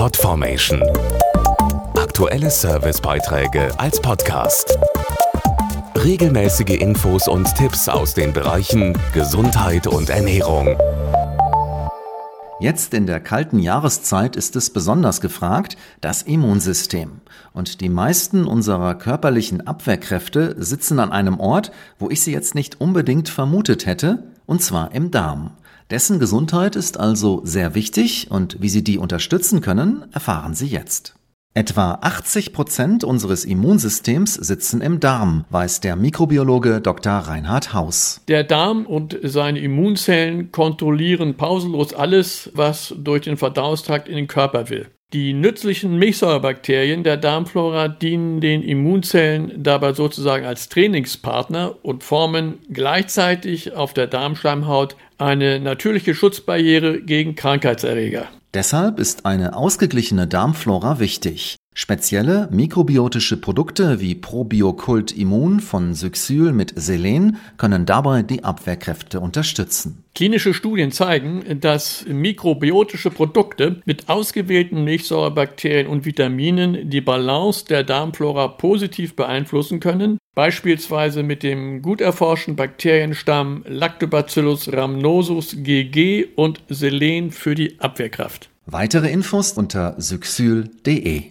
Podformation. Aktuelle Servicebeiträge als Podcast. Regelmäßige Infos und Tipps aus den Bereichen Gesundheit und Ernährung. Jetzt in der kalten Jahreszeit ist es besonders gefragt, das Immunsystem. Und die meisten unserer körperlichen Abwehrkräfte sitzen an einem Ort, wo ich sie jetzt nicht unbedingt vermutet hätte, und zwar im Darm. Dessen Gesundheit ist also sehr wichtig und wie Sie die unterstützen können, erfahren Sie jetzt. Etwa 80 Prozent unseres Immunsystems sitzen im Darm, weiß der Mikrobiologe Dr. Reinhard Haus. Der Darm und seine Immunzellen kontrollieren pausenlos alles, was durch den Verdauungstrakt in den Körper will. Die nützlichen Milchsäurebakterien der Darmflora dienen den Immunzellen dabei sozusagen als Trainingspartner und formen gleichzeitig auf der Darmschleimhaut eine natürliche Schutzbarriere gegen Krankheitserreger. Deshalb ist eine ausgeglichene Darmflora wichtig. Spezielle mikrobiotische Produkte wie Probiokult Immun von Syxyl mit Selen können dabei die Abwehrkräfte unterstützen. Klinische Studien zeigen, dass mikrobiotische Produkte mit ausgewählten Milchsäurebakterien und Vitaminen die Balance der Darmflora positiv beeinflussen können, beispielsweise mit dem gut erforschten Bakterienstamm Lactobacillus rhamnosus GG und Selen für die Abwehrkraft. Weitere Infos unter syxyl.de